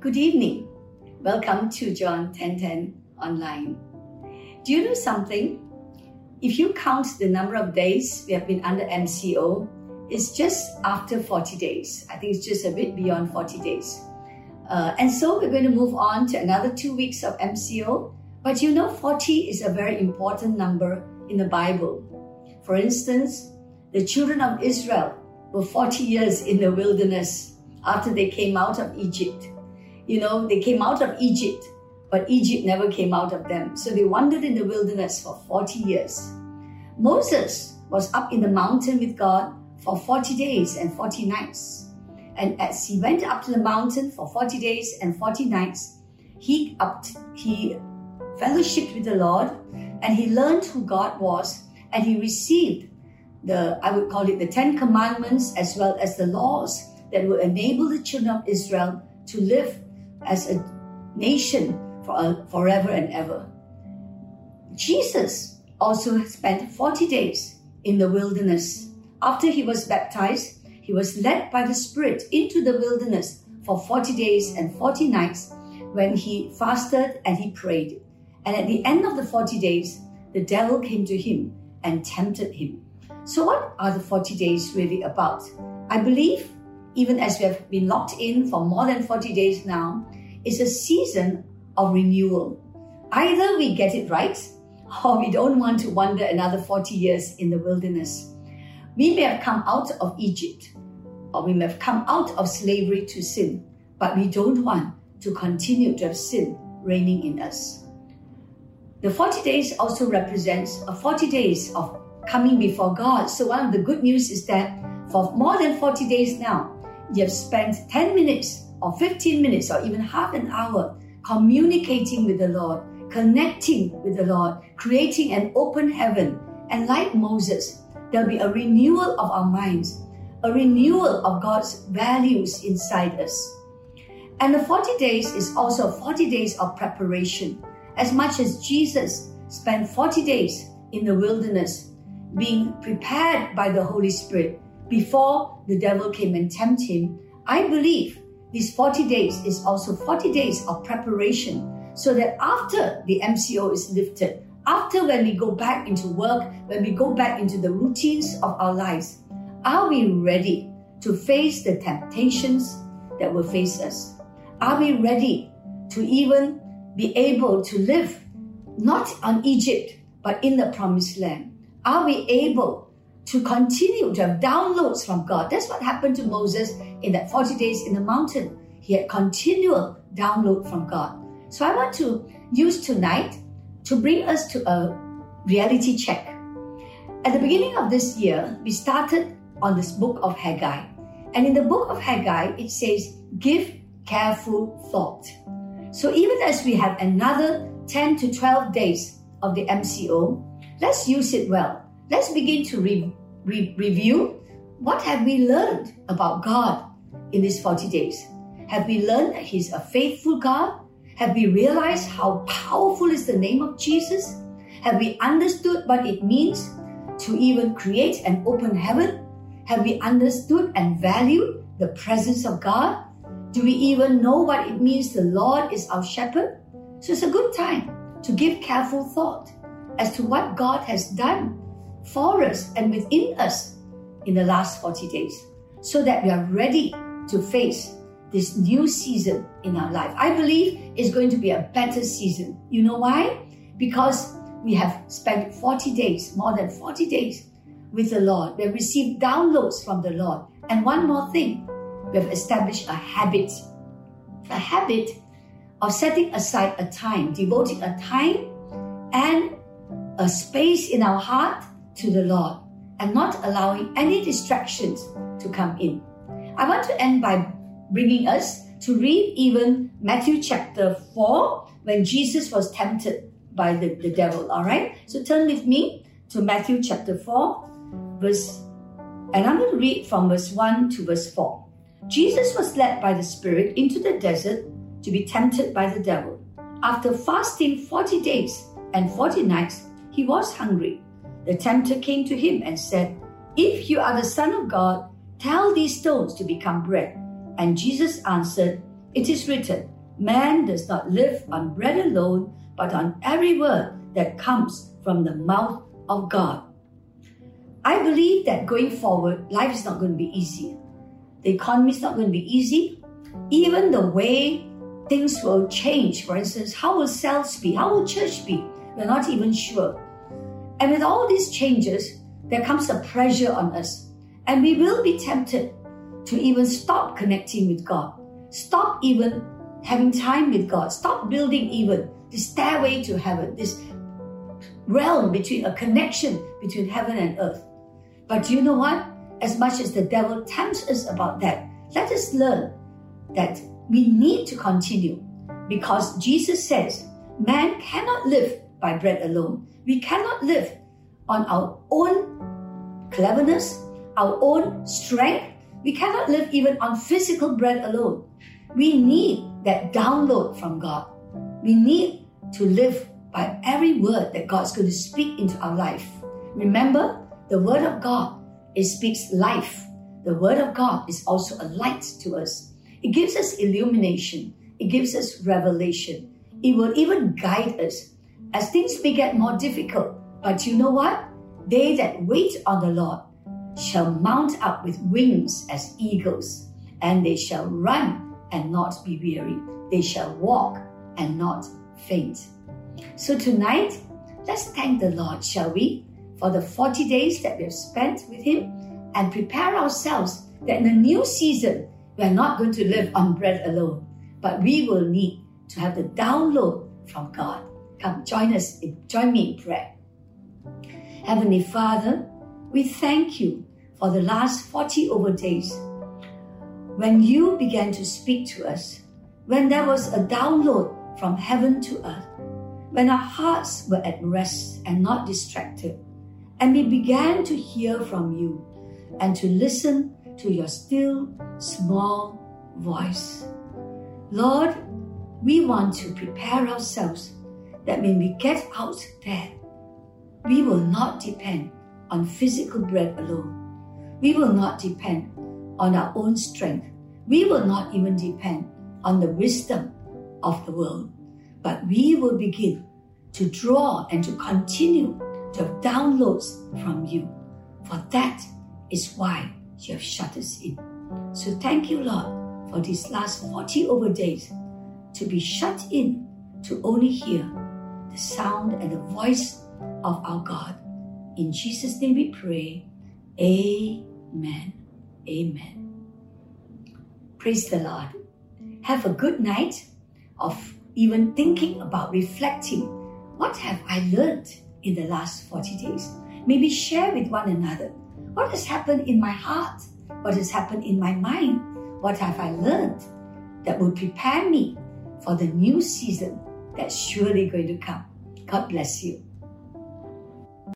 Good evening. Welcome to John 1010 online. Do you know something? If you count the number of days we have been under MCO, it's just after 40 days. I think it's just a bit beyond 40 days. Uh, and so we're going to move on to another two weeks of MCO. But you know, 40 is a very important number in the Bible. For instance, the children of Israel were 40 years in the wilderness after they came out of Egypt. You know, they came out of Egypt, but Egypt never came out of them. So they wandered in the wilderness for 40 years. Moses was up in the mountain with God for 40 days and 40 nights. And as he went up to the mountain for 40 days and 40 nights, he up he fellowshiped with the Lord and he learned who God was and he received the I would call it the 10 commandments as well as the laws that will enable the children of Israel to live as a nation for uh, forever and ever. Jesus also spent 40 days in the wilderness. After he was baptized, he was led by the Spirit into the wilderness for 40 days and 40 nights when he fasted and he prayed. And at the end of the 40 days, the devil came to him and tempted him. So, what are the 40 days really about? I believe even as we have been locked in for more than 40 days now, is a season of renewal. Either we get it right or we don't want to wander another 40 years in the wilderness. We may have come out of Egypt or we may have come out of slavery to sin, but we don't want to continue to have sin reigning in us. The 40 days also represents a 40 days of coming before God. So one of the good news is that for more than 40 days now, you have spent 10 minutes or 15 minutes or even half an hour communicating with the Lord, connecting with the Lord, creating an open heaven. And like Moses, there'll be a renewal of our minds, a renewal of God's values inside us. And the 40 days is also 40 days of preparation. As much as Jesus spent 40 days in the wilderness being prepared by the Holy Spirit before the devil came and tempted him, I believe these 40 days is also 40 days of preparation so that after the MCO is lifted, after when we go back into work, when we go back into the routines of our lives, are we ready to face the temptations that will face us? Are we ready to even be able to live not on Egypt, but in the promised land? Are we able to continue to have downloads from God. That's what happened to Moses in that 40 days in the mountain. He had continual download from God. So I want to use tonight to bring us to a reality check. At the beginning of this year, we started on this book of Haggai. And in the book of Haggai, it says, give careful thought. So even as we have another 10 to 12 days of the MCO, let's use it well. Let's begin to re- re- review what have we learned about God in these 40 days. Have we learned that He's a faithful God? Have we realized how powerful is the name of Jesus? Have we understood what it means to even create an open heaven? Have we understood and valued the presence of God? Do we even know what it means the Lord is our shepherd? So it's a good time to give careful thought as to what God has done for us and within us in the last 40 days so that we are ready to face this new season in our life. I believe it's going to be a better season. You know why? Because we have spent 40 days, more than 40 days with the Lord. We have received downloads from the Lord. And one more thing, we have established a habit. A habit of setting aside a time, devoting a time and a space in our heart to the Lord and not allowing any distractions to come in. I want to end by bringing us to read even Matthew chapter 4 when Jesus was tempted by the, the devil. All right? So turn with me to Matthew chapter 4, verse, and I'm going to read from verse 1 to verse 4. Jesus was led by the Spirit into the desert to be tempted by the devil. After fasting 40 days and 40 nights, he was hungry. The tempter came to him and said, If you are the Son of God, tell these stones to become bread. And Jesus answered, It is written, Man does not live on bread alone, but on every word that comes from the mouth of God. I believe that going forward, life is not going to be easy. The economy is not going to be easy. Even the way things will change, for instance, how will sales be? How will church be? We're not even sure. And with all these changes, there comes a pressure on us. And we will be tempted to even stop connecting with God, stop even having time with God, stop building even the stairway to heaven, this realm between a connection between heaven and earth. But you know what? As much as the devil tempts us about that, let us learn that we need to continue because Jesus says, man cannot live by bread alone. We cannot live on our own cleverness, our own strength. We cannot live even on physical bread alone. We need that download from God. We need to live by every word that God's going to speak into our life. Remember, the Word of God, it speaks life. The Word of God is also a light to us. It gives us illumination. It gives us revelation. It will even guide us as things may get more difficult. But you know what? They that wait on the Lord shall mount up with wings as eagles, and they shall run and not be weary. They shall walk and not faint. So tonight, let's thank the Lord, shall we? for the 40 days that we have spent with Him and prepare ourselves that in the new season, we are not going to live on bread alone, but we will need to have the download from God. Come, join us, join me in prayer. Heavenly Father, we thank you for the last 40 over days when you began to speak to us, when there was a download from heaven to earth, when our hearts were at rest and not distracted and we began to hear from you and to listen to your still small voice. Lord, we want to prepare ourselves that when we get out there, we will not depend on physical bread alone. We will not depend on our own strength. We will not even depend on the wisdom of the world, but we will begin to draw and to continue to have downloads from you. For that is why you have shut us in. So thank you, Lord, for these last 40 over days to be shut in to only hear the sound and the voice of our God. In Jesus' name we pray. Amen. Amen. Praise the Lord. Have a good night of even thinking about reflecting. What have I learned in the last 40 days. Maybe share with one another what has happened in my heart, what has happened in my mind, what have I learned that will prepare me for the new season that's surely going to come. God bless you.